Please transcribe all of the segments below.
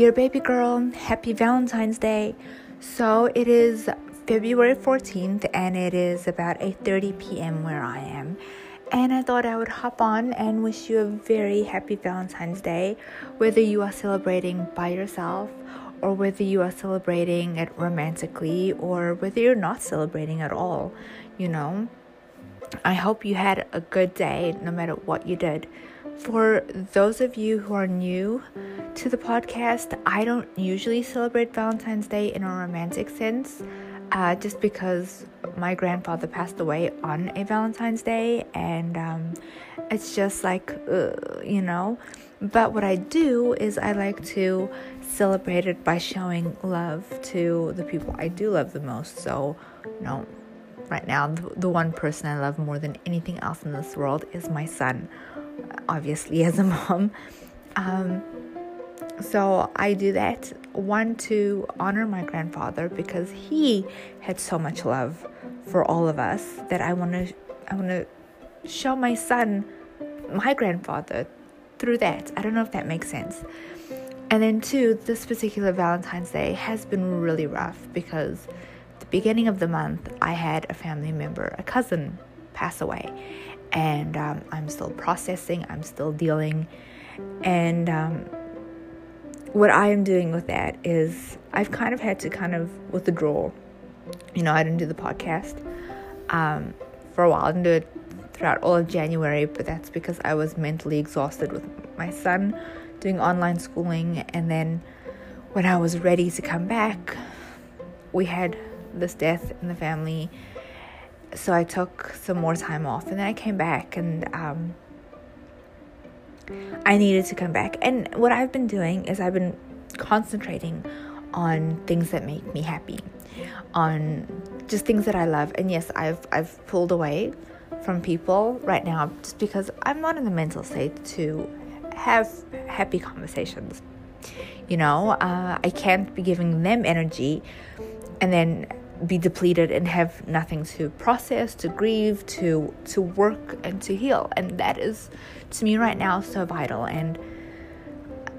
Dear baby girl, happy Valentine's Day. So it is February 14th and it is about 8:30 p.m. where I am. And I thought I would hop on and wish you a very happy Valentine's Day, whether you are celebrating by yourself or whether you are celebrating it romantically or whether you're not celebrating at all, you know. I hope you had a good day no matter what you did. For those of you who are new to the podcast, I don't usually celebrate Valentine's Day in a romantic sense, uh, just because my grandfather passed away on a Valentine's Day, and um, it's just like, uh, you know. But what I do is I like to celebrate it by showing love to the people I do love the most. So, know, right now, the one person I love more than anything else in this world is my son obviously as a mom. Um, so I do that one to honor my grandfather because he had so much love for all of us that I want to I want to show my son my grandfather through that. I don't know if that makes sense. And then two, this particular Valentine's Day has been really rough because the beginning of the month I had a family member, a cousin, pass away and um, I'm still processing, I'm still dealing. And um, what I am doing with that is I've kind of had to kind of withdraw. You know, I didn't do the podcast um, for a while, I didn't do it throughout all of January, but that's because I was mentally exhausted with my son doing online schooling. And then when I was ready to come back, we had this death in the family so I took some more time off and then I came back and um, I needed to come back. And what I've been doing is I've been concentrating on things that make me happy, on just things that I love. And yes, I've I've pulled away from people right now just because I'm not in the mental state to have happy conversations. You know, uh, I can't be giving them energy and then be depleted and have nothing to process, to grieve, to to work and to heal. And that is to me right now so vital and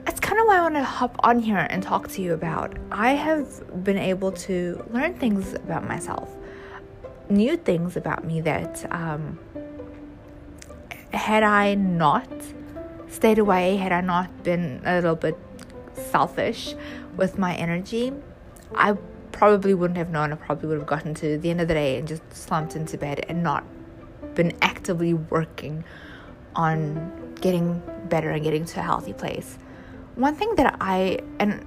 that's kind of why I want to hop on here and talk to you about. I have been able to learn things about myself, new things about me that um, had I not stayed away, had I not been a little bit selfish with my energy, I probably wouldn't have known. I probably would have gotten to the end of the day and just slumped into bed and not been actively working on getting better and getting to a healthy place. One thing that I, and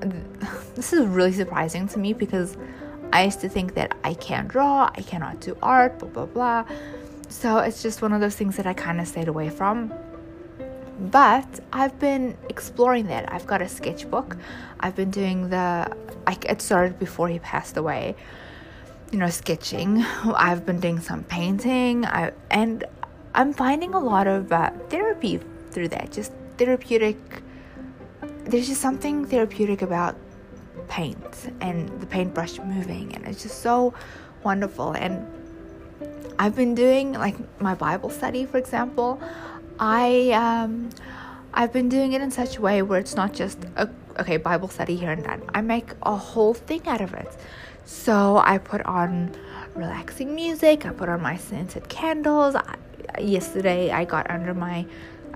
this is really surprising to me because I used to think that I can't draw, I cannot do art, blah, blah, blah. So it's just one of those things that I kind of stayed away from. But I've been exploring that. I've got a sketchbook. I've been doing the I, it started before he passed away. You know, sketching. I've been doing some painting. I and I'm finding a lot of uh, therapy through that. Just therapeutic. There's just something therapeutic about paint and the paintbrush moving, and it's just so wonderful. And I've been doing like my Bible study, for example. I um, I've been doing it in such a way where it's not just a okay, Bible study here and then. I make a whole thing out of it. So I put on relaxing music, I put on my scented candles. I, yesterday I got under my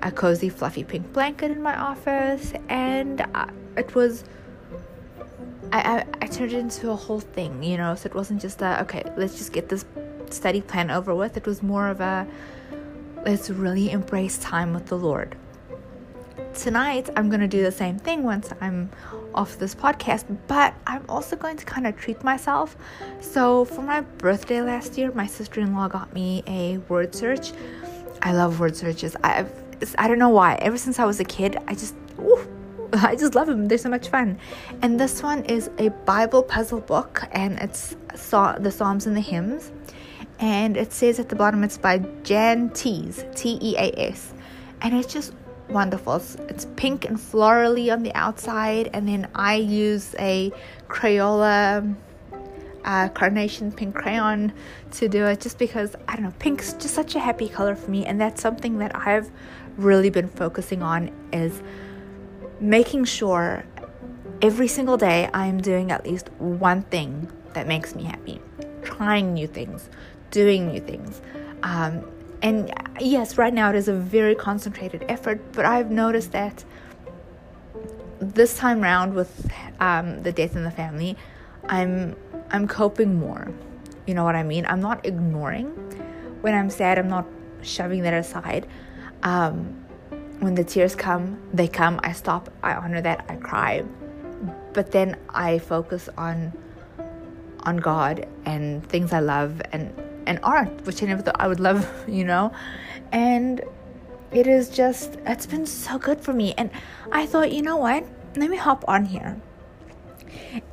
a cozy fluffy pink blanket in my office and uh, it was I, I, I turned it into a whole thing, you know. So it wasn't just a okay, let's just get this study plan over with. It was more of a let's really embrace time with the Lord tonight I'm going to do the same thing once I'm off this podcast, but I'm also going to kind of treat myself. So, for my birthday last year, my sister in law got me a word search. I love word searches. I've, I don't know why. Ever since I was a kid, I just, ooh, I just love them. They're so much fun. And this one is a Bible puzzle book, and it's the Psalms and the hymns. And it says at the bottom it's by Jan Teas, T E A S. And it's just wonderful. It's, it's, pink and florally on the outside, and then I use a Crayola uh, carnation pink crayon to do it just because I don't know, pink's just such a happy color for me, and that's something that I've really been focusing on is making sure every single day I'm doing at least one thing that makes me happy. Trying new things, doing new things. Um, and yes, right now it is a very concentrated effort, but I've noticed that this time round with um, the death in the family, I'm I'm coping more. You know what I mean? I'm not ignoring when I'm sad. I'm not shoving that aside. Um, when the tears come, they come. I stop. I honor that. I cry, but then I focus on on God and things I love and and art, which I never thought I would love. You know, and it is just it's been so good for me. And I thought, you know what? Let me hop on here.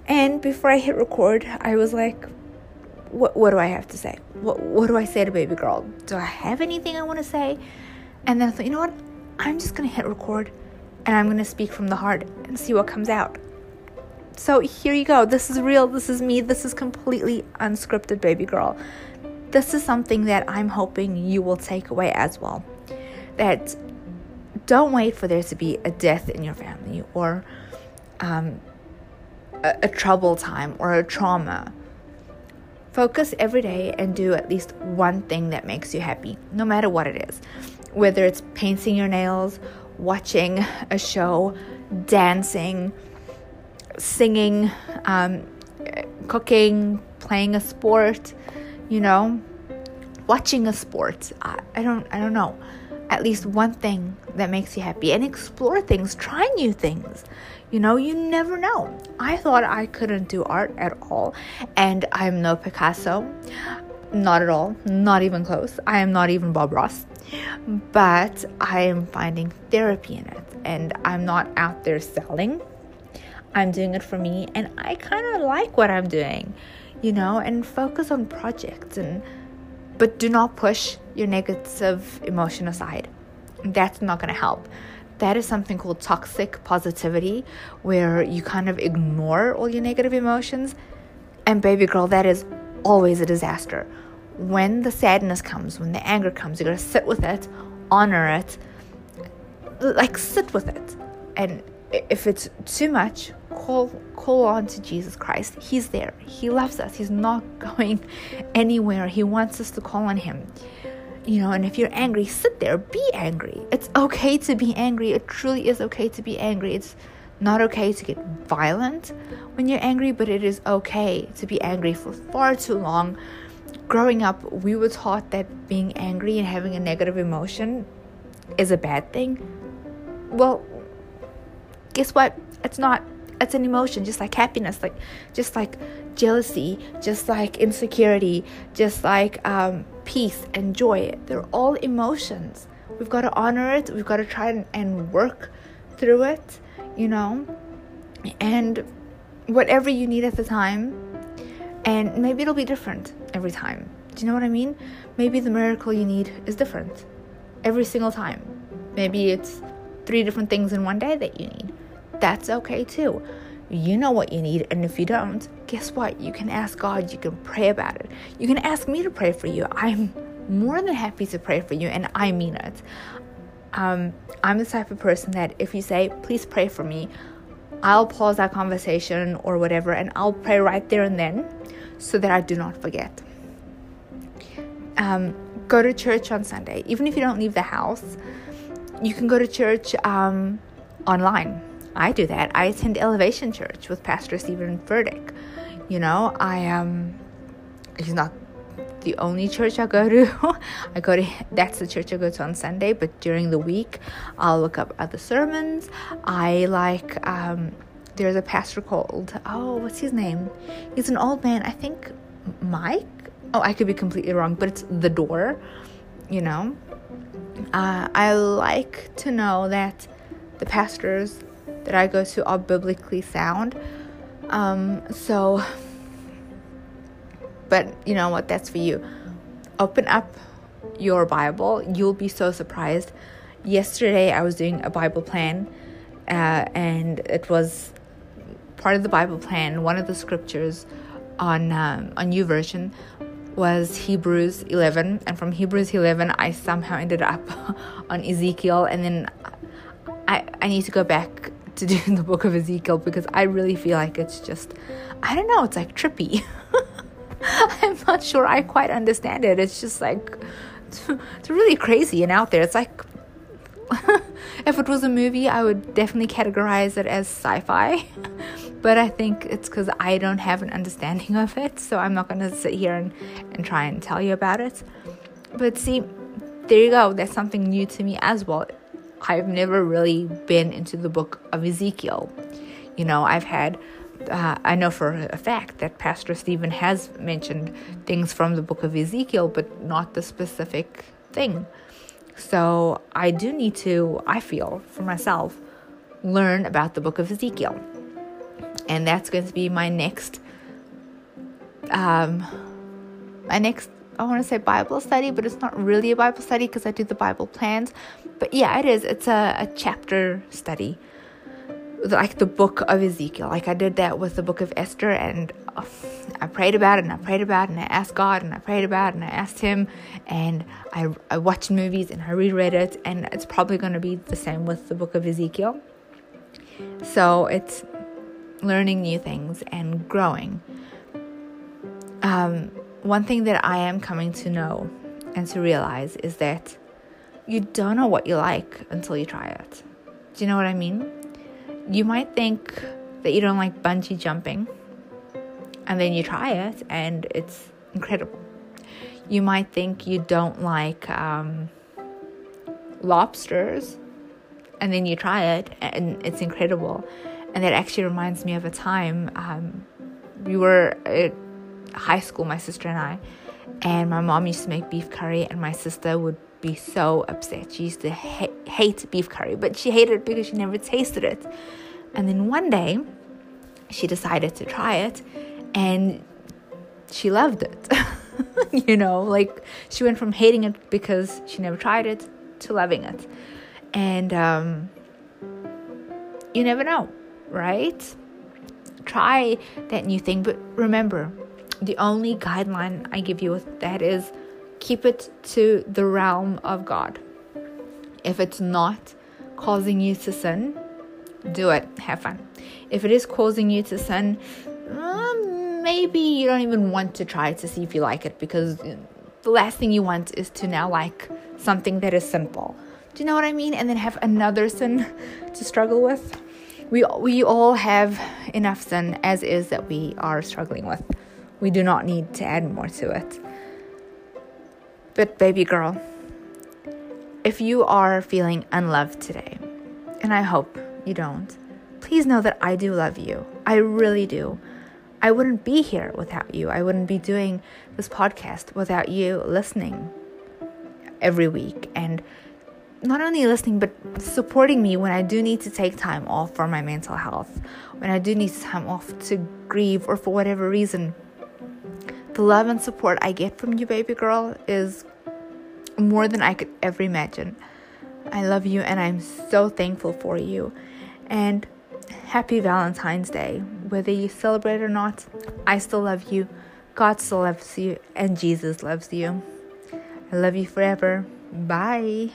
And before I hit record, I was like, what, what do I have to say? What, what do I say to baby girl? Do I have anything I want to say? And then I thought, you know what? I'm just to hit record and I'm to speak from the heart and see what comes out. So here you go. This is real. This is me. This is completely unscripted, baby girl. This is something that I'm hoping you will take away as well. That don't wait for there to be a death in your family or um, a, a trouble time or a trauma. Focus every day and do at least one thing that makes you happy, no matter what it is. Whether it's painting your nails, watching a show, dancing, singing, um, cooking, playing a sport, you know, watching a sport. I, I don't I don't know. At least one thing that makes you happy and explore things, try new things. You know, you never know. I thought I couldn't do art at all, and I'm no Picasso. Not at all, not even close. I am not even Bob Ross. But I am finding therapy in it, and I'm not out there selling. I'm doing it for me, and I kind of like what I'm doing, you know, and focus on projects and but do not push your negative emotion aside. That's not going to help that is something called toxic positivity, where you kind of ignore all your negative emotions. And baby girl, that is always a disaster. When the sadness comes, when the anger comes, you gotta sit with it, honor it, like sit with it. And if it's too much, call call on to Jesus Christ. He's there. He loves us. He's not going anywhere. He wants us to call on him you know, and if you're angry, sit there, be angry. It's okay to be angry. It truly is okay to be angry. It's not okay to get violent when you're angry, but it is okay to be angry for far too long. Growing up, we were taught that being angry and having a negative emotion is a bad thing. Well, guess what? It's not. It's an emotion, just like happiness, like just like jealousy, just like insecurity, just like um, peace and joy. They're all emotions. We've got to honor it. We've got to try and work through it, you know, and whatever you need at the time. And maybe it'll be different every time. Do you know what I mean? Maybe the miracle you need is different every single time. Maybe it's three different things in one day that you need. That's okay too. You know what you need, and if you don't, guess what? You can ask God, you can pray about it. You can ask me to pray for you. I'm more than happy to pray for you, and I mean it. Um, I'm the type of person that if you say, please pray for me, I'll pause that conversation or whatever, and I'll pray right there and then so that I do not forget. Um, go to church on Sunday. Even if you don't leave the house, you can go to church um, online I do that. I attend Elevation Church with Pastor Stephen Furtick. You know, I am. Um, he's not the only church I go to. I go to that's the church I go to on Sunday, but during the week, I'll look up other sermons. I like. Um, there's a pastor called oh, what's his name? He's an old man. I think Mike. Oh, I could be completely wrong, but it's the door. You know, uh, I like to know that the pastors that I go to are biblically sound. Um, so, but you know what? That's for you. Open up your Bible. You'll be so surprised. Yesterday, I was doing a Bible plan, uh, and it was part of the Bible plan. One of the scriptures on um, YouVersion was Hebrews 11, and from Hebrews 11, I somehow ended up on Ezekiel, and then I I need to go back to do in the book of Ezekiel because I really feel like it's just, I don't know, it's like trippy. I'm not sure I quite understand it. It's just like, it's, it's really crazy and out there. It's like, if it was a movie, I would definitely categorize it as sci fi. but I think it's because I don't have an understanding of it, so I'm not going to sit here and, and try and tell you about it. But see, there you go. That's something new to me as well. I've never really been into the book of Ezekiel. You know, I've had, uh, I know for a fact that Pastor Stephen has mentioned things from the book of Ezekiel, but not the specific thing. So I do need to, I feel for myself, learn about the book of Ezekiel. And that's going to be my next, um, my next I want to say Bible study, but it's not really a Bible study because I do the Bible plans. But yeah, it is. It's a, a chapter study, like the book of Ezekiel. Like I did that with the book of Esther, and oh, I prayed about it, and I prayed about it, and I asked God, and I prayed about it, and I asked Him, and I, I watched movies, and I reread it, and it's probably going to be the same with the book of Ezekiel. So it's learning new things and growing. Um, one thing that I am coming to know and to realize is that you don't know what you like until you try it. Do you know what I mean? You might think that you don't like bungee jumping, and then you try it, and it's incredible. You might think you don't like um, lobsters, and then you try it, and it's incredible. And that actually reminds me of a time um, we were. It, high school, my sister and I, and my mom used to make beef curry, and my sister would be so upset. She used to ha- hate beef curry, but she hated it because she never tasted it. And then one day, she decided to try it, and she loved it. you know, like she went from hating it because she never tried it to loving it. And um, you never know, right? Try that new thing, but remember, the only guideline I give you that is keep it to the realm of God. If it's not causing you to sin, do it. Have fun. If it is causing you to sin, um, maybe you don't even want to try to see if you like it because the last thing you want is to now like something that is simple. Do you know what I mean? And then have another sin to struggle with. We we all have enough sin as is that we are struggling with. We do not need to add more to it. But, baby girl, if you are feeling unloved today, and I hope you don't, please know that I do love you. I really do. I wouldn't be here without you. I wouldn't be doing this podcast without you listening every week and not only listening but supporting me when I do need to take time off for my mental health, when I do need time off to grieve or for whatever reason the love and support I get from you, baby girl, is more than I could ever imagine. I love you and I'm so thankful for you. And happy Valentine's Day. Whether you celebrate or not, I still love you. God still loves you, and Jesus loves you. I love you forever. Bye.